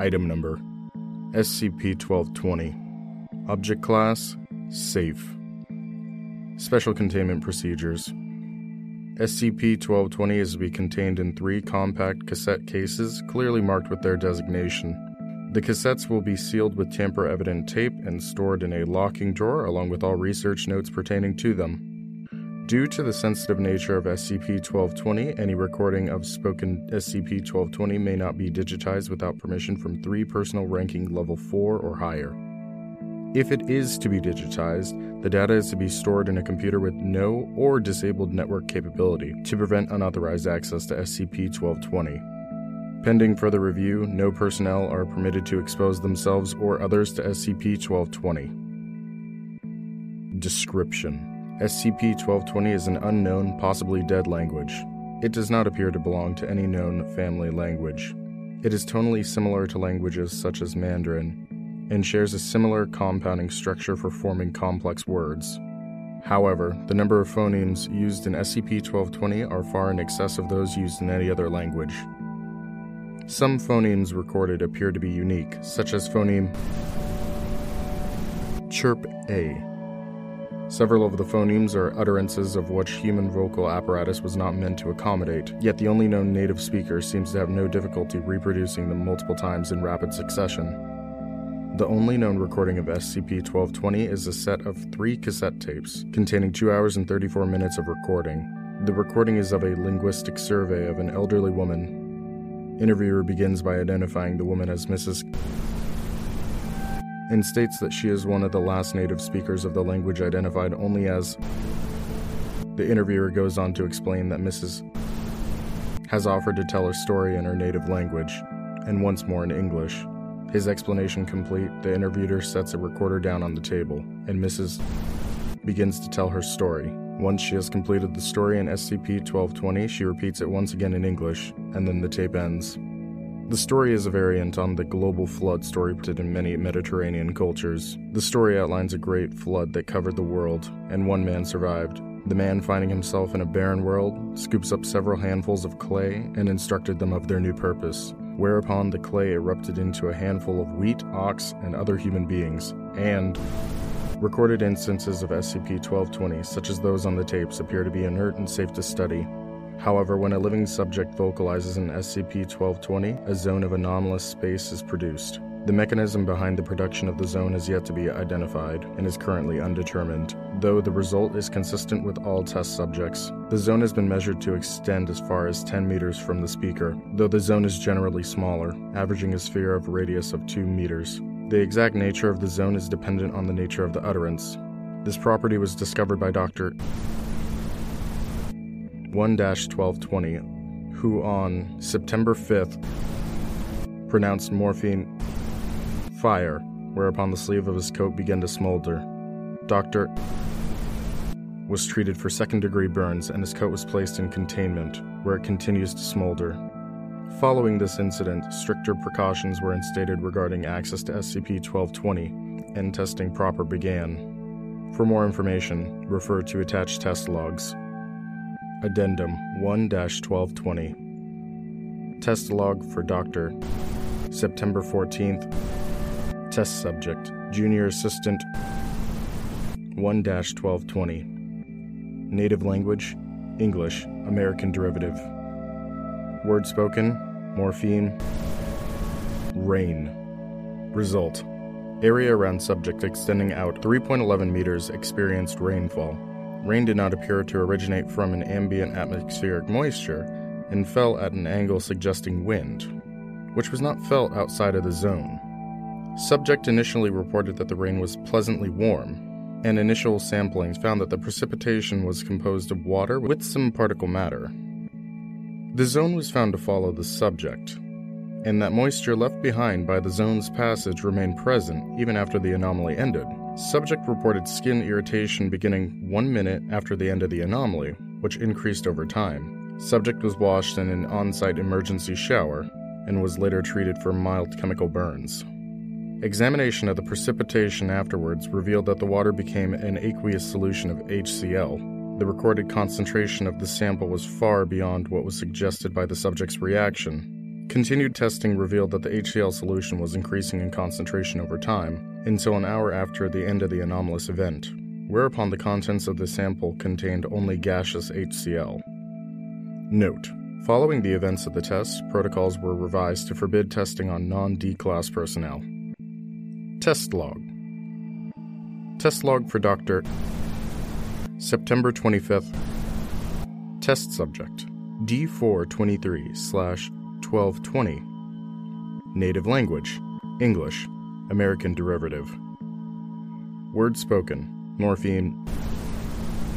Item number SCP 1220. Object class Safe. Special containment procedures. SCP 1220 is to be contained in three compact cassette cases clearly marked with their designation. The cassettes will be sealed with tamper evident tape and stored in a locking drawer along with all research notes pertaining to them. Due to the sensitive nature of SCP 1220, any recording of spoken SCP 1220 may not be digitized without permission from three personal ranking level 4 or higher. If it is to be digitized, the data is to be stored in a computer with no or disabled network capability to prevent unauthorized access to SCP 1220. Pending further review, no personnel are permitted to expose themselves or others to SCP 1220. Description SCP 1220 is an unknown, possibly dead language. It does not appear to belong to any known family language. It is tonally similar to languages such as Mandarin and shares a similar compounding structure for forming complex words. However, the number of phonemes used in SCP 1220 are far in excess of those used in any other language. Some phonemes recorded appear to be unique, such as phoneme chirp A. Several of the phonemes are utterances of which human vocal apparatus was not meant to accommodate, yet the only known native speaker seems to have no difficulty reproducing them multiple times in rapid succession. The only known recording of SCP 1220 is a set of three cassette tapes containing 2 hours and 34 minutes of recording. The recording is of a linguistic survey of an elderly woman. Interviewer begins by identifying the woman as Mrs. and states that she is one of the last native speakers of the language identified only as. The interviewer goes on to explain that Mrs. has offered to tell her story in her native language, and once more in English. His explanation complete, the interviewer sets a recorder down on the table, and Mrs. begins to tell her story. Once she has completed the story in SCP 1220, she repeats it once again in English, and then the tape ends. The story is a variant on the global flood story printed in many Mediterranean cultures. The story outlines a great flood that covered the world, and one man survived. The man, finding himself in a barren world, scoops up several handfuls of clay and instructed them of their new purpose whereupon the clay erupted into a handful of wheat, ox, and other human beings, and recorded instances of SCP 1220, such as those on the tapes, appear to be inert and safe to study. However, when a living subject vocalizes an SCP 1220, a zone of anomalous space is produced. The mechanism behind the production of the zone has yet to be identified and is currently undetermined, though the result is consistent with all test subjects. The zone has been measured to extend as far as 10 meters from the speaker, though the zone is generally smaller, averaging a sphere of radius of 2 meters. The exact nature of the zone is dependent on the nature of the utterance. This property was discovered by Dr. 1 1220, who on September 5th pronounced morpheme Fire, whereupon the sleeve of his coat began to smolder. Dr. was treated for second degree burns and his coat was placed in containment, where it continues to smolder. Following this incident, stricter precautions were instated regarding access to SCP 1220, and testing proper began. For more information, refer to attached test logs. Addendum 1 1220. Test log for Dr. September 14th, Test subject, Junior Assistant 1 1220. Native language, English, American derivative. Word spoken, morpheme, rain. Result Area around subject extending out 3.11 meters experienced rainfall. Rain did not appear to originate from an ambient atmospheric moisture and fell at an angle suggesting wind, which was not felt outside of the zone. Subject initially reported that the rain was pleasantly warm, and initial samplings found that the precipitation was composed of water with some particle matter. The zone was found to follow the subject, and that moisture left behind by the zone's passage remained present even after the anomaly ended. Subject reported skin irritation beginning one minute after the end of the anomaly, which increased over time. Subject was washed in an on site emergency shower and was later treated for mild chemical burns. Examination of the precipitation afterwards revealed that the water became an aqueous solution of HCl. The recorded concentration of the sample was far beyond what was suggested by the subject's reaction. Continued testing revealed that the HCl solution was increasing in concentration over time until an hour after the end of the anomalous event, whereupon the contents of the sample contained only gaseous HCl. Note Following the events of the test, protocols were revised to forbid testing on non D class personnel. Test log Test log for Dr. September 25th. Test subject D423 slash 1220. Native language English, American derivative. Word spoken morpheme.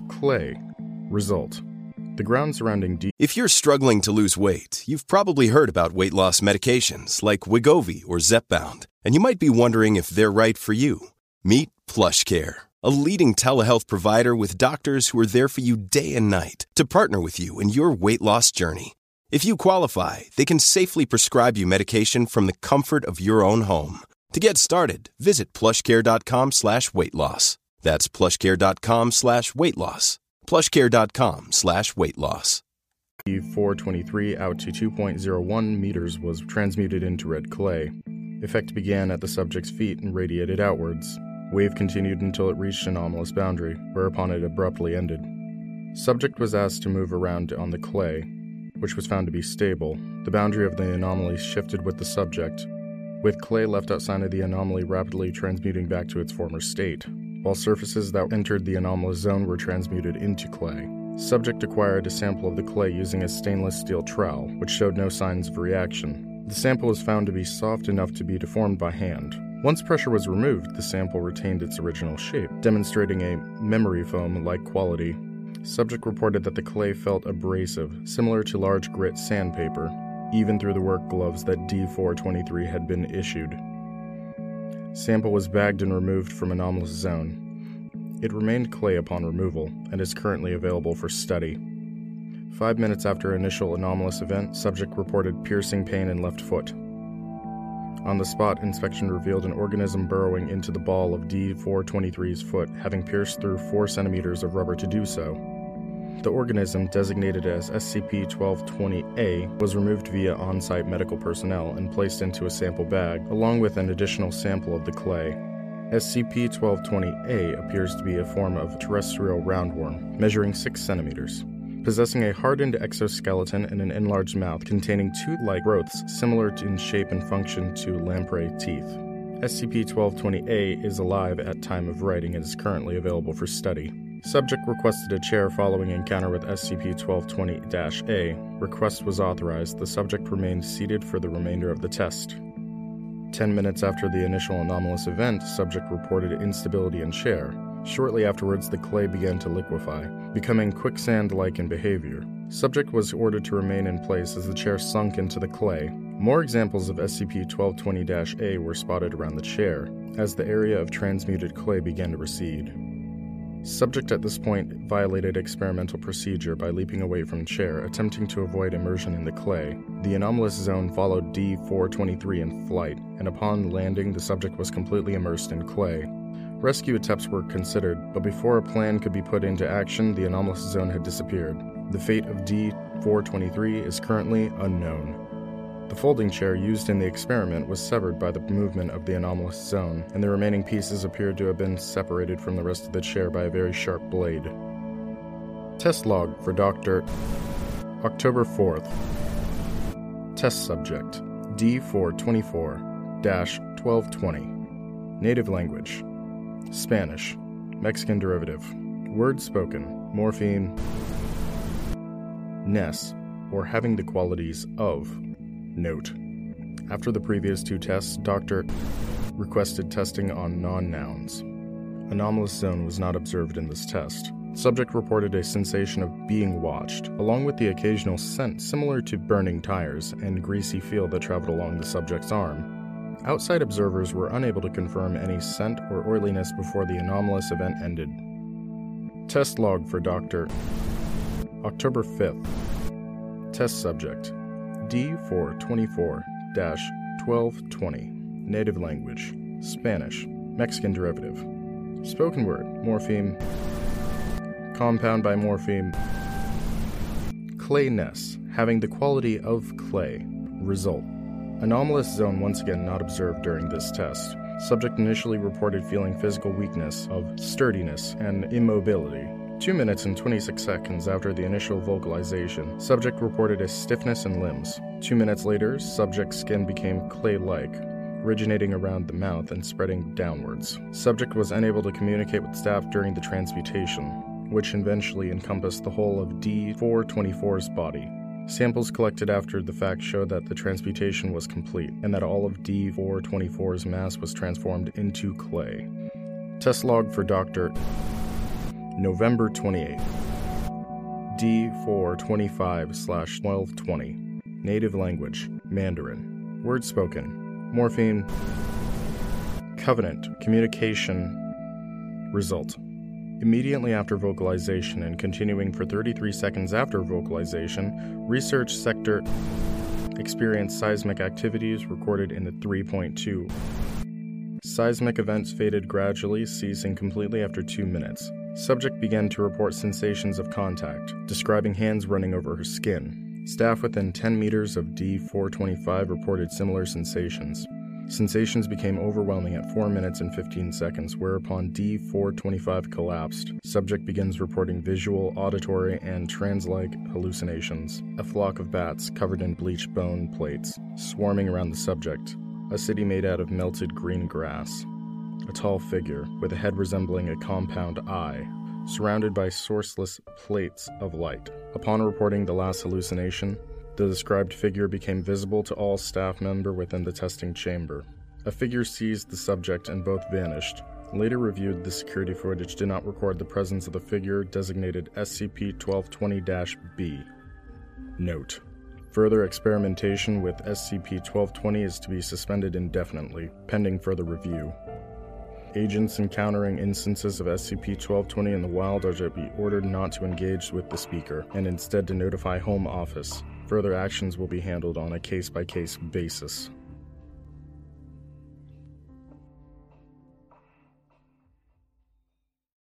Clay. Result. The ground surrounding D. If you're struggling to lose weight, you've probably heard about weight loss medications like Wegovy or Zepbound, and you might be wondering if they're right for you. Meet PlushCare, a leading telehealth provider with doctors who are there for you day and night to partner with you in your weight loss journey. If you qualify, they can safely prescribe you medication from the comfort of your own home. To get started, visit plushcare.com slash weight loss. That's plushcare.com slash weight loss. Plushcare.com slash weight loss. 423 out to 2.01 meters was transmuted into red clay. Effect began at the subject's feet and radiated outwards. Wave continued until it reached anomalous boundary, whereupon it abruptly ended. Subject was asked to move around on the clay, which was found to be stable. The boundary of the anomaly shifted with the subject, with clay left outside of the anomaly rapidly transmuting back to its former state while surfaces that entered the anomalous zone were transmuted into clay. Subject acquired a sample of the clay using a stainless steel trowel, which showed no signs of reaction. The sample was found to be soft enough to be deformed by hand. Once pressure was removed, the sample retained its original shape, demonstrating a memory foam like quality. Subject reported that the clay felt abrasive, similar to large grit sandpaper, even through the work gloves that D423 had been issued. Sample was bagged and removed from anomalous zone. It remained clay upon removal and is currently available for study. Five minutes after initial anomalous event, subject reported piercing pain in left foot. On the spot, inspection revealed an organism burrowing into the ball of D423's foot, having pierced through 4 centimeters of rubber to do so. The organism, designated as SCP 1220A, was removed via on site medical personnel and placed into a sample bag, along with an additional sample of the clay. SCP 1220A appears to be a form of terrestrial roundworm, measuring 6 centimeters. Possessing a hardened exoskeleton and an enlarged mouth containing tooth like growths similar in shape and function to lamprey teeth. SCP 1220A is alive at time of writing and is currently available for study. Subject requested a chair following encounter with SCP 1220 A. Request was authorized. The subject remained seated for the remainder of the test. Ten minutes after the initial anomalous event, subject reported instability in chair. Shortly afterwards, the clay began to liquefy, becoming quicksand like in behavior. Subject was ordered to remain in place as the chair sunk into the clay. More examples of SCP 1220 A were spotted around the chair, as the area of transmuted clay began to recede. Subject at this point violated experimental procedure by leaping away from chair, attempting to avoid immersion in the clay. The anomalous zone followed D 423 in flight, and upon landing, the subject was completely immersed in clay. Rescue attempts were considered, but before a plan could be put into action, the anomalous zone had disappeared. The fate of D 423 is currently unknown. The folding chair used in the experiment was severed by the movement of the anomalous zone, and the remaining pieces appeared to have been separated from the rest of the chair by a very sharp blade. Test log for Dr. October 4th. Test subject D424 1220. Native language Spanish. Mexican derivative. Word spoken. Morpheme. Ness, or having the qualities of Note After the previous two tests, Dr. requested testing on non nouns. Anomalous zone was not observed in this test. Subject reported a sensation of being watched, along with the occasional scent similar to burning tires and greasy feel that traveled along the subject's arm. Outside observers were unable to confirm any scent or oiliness before the anomalous event ended. Test log for Dr. October 5th. Test subject D424 1220. Native language Spanish. Mexican derivative. Spoken word Morpheme. Compound by morpheme. Clayness, having the quality of clay. Result Anomalous zone once again not observed during this test. Subject initially reported feeling physical weakness of sturdiness and immobility. 2 minutes and 26 seconds after the initial vocalization, subject reported a stiffness in limbs. 2 minutes later, subject's skin became clay like, originating around the mouth and spreading downwards. Subject was unable to communicate with staff during the transmutation, which eventually encompassed the whole of D424's body. Samples collected after the fact showed that the transmutation was complete and that all of D424's mass was transformed into clay. Test log for Dr. November 28th. D425 1220. Native language Mandarin. Word spoken. Morpheme. Covenant. Communication. Result. Immediately after vocalization and continuing for 33 seconds after vocalization, research sector experienced seismic activities recorded in the 3.2. Seismic events faded gradually, ceasing completely after two minutes. Subject began to report sensations of contact, describing hands running over her skin. Staff within 10 meters of D425 reported similar sensations. Sensations became overwhelming at 4 minutes and 15 seconds, whereupon D425 collapsed. Subject begins reporting visual, auditory, and trance like hallucinations. A flock of bats covered in bleached bone plates, swarming around the subject. A city made out of melted green grass. A tall figure, with a head resembling a compound eye, surrounded by sourceless plates of light. Upon reporting the last hallucination, the described figure became visible to all staff member within the testing chamber. A figure seized the subject and both vanished. Later reviewed the security footage did not record the presence of the figure designated SCP-1220-B. Note: Further experimentation with SCP-1220 is to be suspended indefinitely, pending further review. Agents encountering instances of SCP-1220 in the wild are to be ordered not to engage with the speaker, and instead to notify Home Office. Further actions will be handled on a case by case basis.